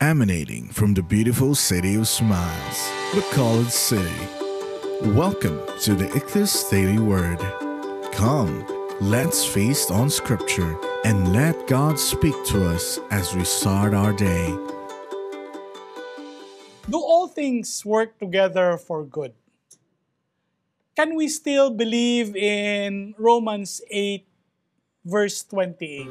emanating from the beautiful city of smiles, the College City. Welcome to the Ichthus Daily Word. Come, let's feast on Scripture and let God speak to us as we start our day. Do all things work together for good? Can we still believe in Romans 8, verse 28?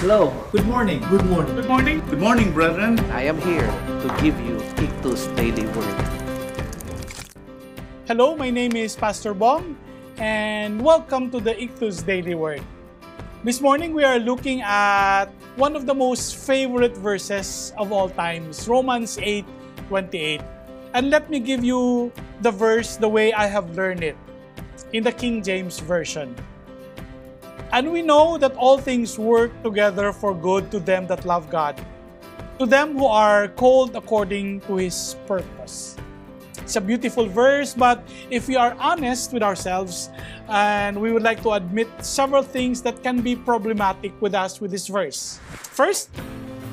Hello, good morning. Good morning. Good morning. Good morning, brethren. I am here to give you Ichthus Daily Word. Hello, my name is Pastor Bong, and welcome to the Ichthus Daily Word. This morning we are looking at one of the most favorite verses of all times, Romans 8 28. And let me give you the verse the way I have learned it in the King James Version. And we know that all things work together for good to them that love God, to them who are called according to His purpose. It's a beautiful verse, but if we are honest with ourselves, and we would like to admit several things that can be problematic with us with this verse. First,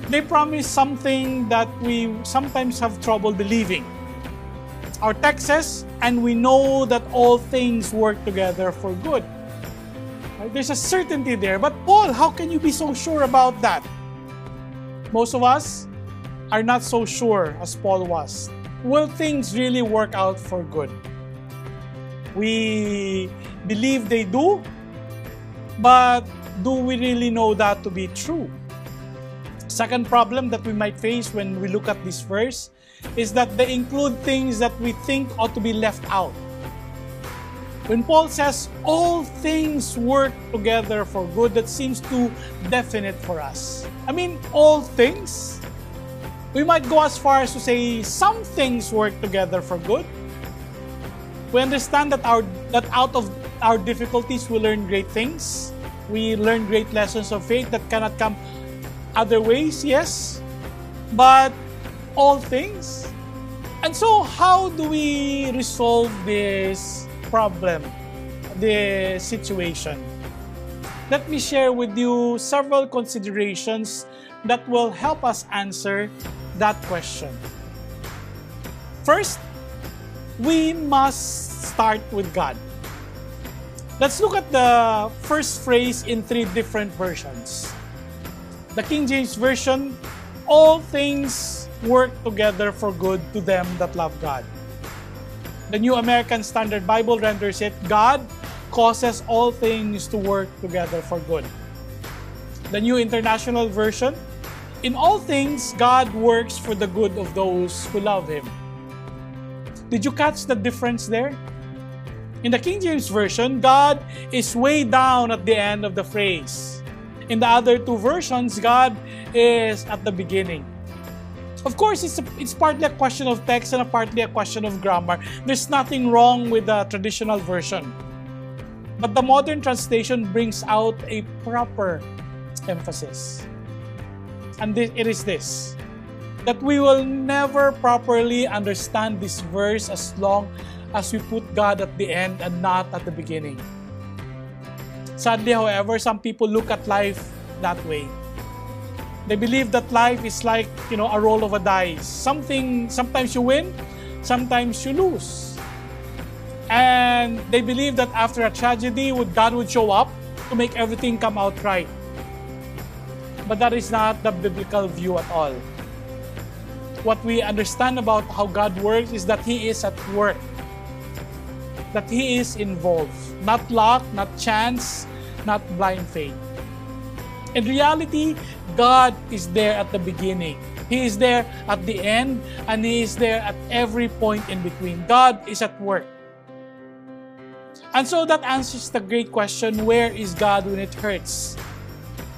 they promise something that we sometimes have trouble believing. Our text says, and we know that all things work together for good. There's a certainty there. But Paul, how can you be so sure about that? Most of us are not so sure as Paul was. Will things really work out for good? We believe they do, but do we really know that to be true? Second problem that we might face when we look at this verse is that they include things that we think ought to be left out. When Paul says all things work together for good, that seems too definite for us. I mean, all things? We might go as far as to say some things work together for good. We understand that our that out of our difficulties we learn great things. We learn great lessons of faith that cannot come other ways, yes. But all things? And so how do we resolve this problem, the situation? Let me share with you several considerations that will help us answer that question. First, we must start with God. Let's look at the first phrase in three different versions. The King James Version, all things work together for good to them that love God. The New American Standard Bible renders it, God causes all things to work together for good. The New International Version, in all things, God works for the good of those who love Him. Did you catch the difference there? In the King James Version, God is way down at the end of the phrase. In the other two versions, God is at the beginning. Of course, it's, a, it's partly a question of text and a partly a question of grammar. There's nothing wrong with the traditional version. But the modern translation brings out a proper emphasis. And it is this that we will never properly understand this verse as long as we put God at the end and not at the beginning. Sadly, however, some people look at life that way. They believe that life is like, you know, a roll of a dice. Something, sometimes you win, sometimes you lose. And they believe that after a tragedy, God would show up to make everything come out right. But that is not the biblical view at all. What we understand about how God works is that He is at work. That He is involved. Not luck, not chance, not blind faith. In reality, God is there at the beginning. He is there at the end, and He is there at every point in between. God is at work. And so that answers the great question where is God when it hurts?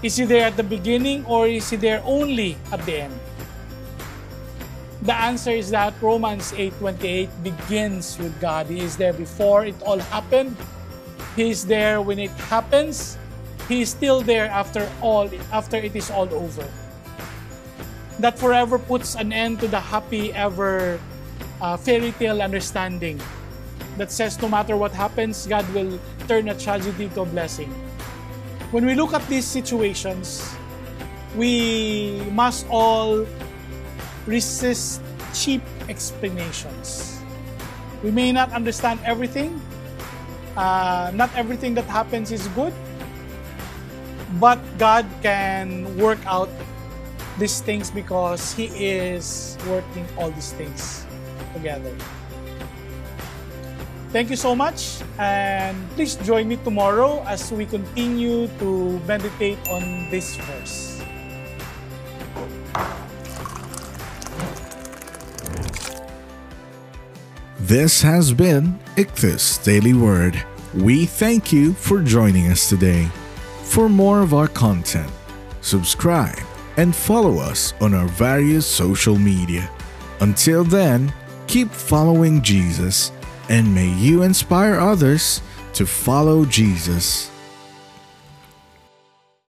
Is He there at the beginning or is He there only at the end? The answer is that Romans 8:28 begins with God. He is there before it all happened. He is there when it happens. He is still there after all after it is all over. That forever puts an end to the happy ever uh, fairy tale understanding that says no matter what happens, God will turn a tragedy to a blessing. When we look at these situations, we must all resist cheap explanations. We may not understand everything. Uh, not everything that happens is good. But God can work out these things because He is working all these things together. Thank you so much, and please join me tomorrow as we continue to meditate on this verse. This has been Ichthus Daily Word. We thank you for joining us today. For more of our content, subscribe and follow us on our various social media. Until then, keep following Jesus and may you inspire others to follow Jesus.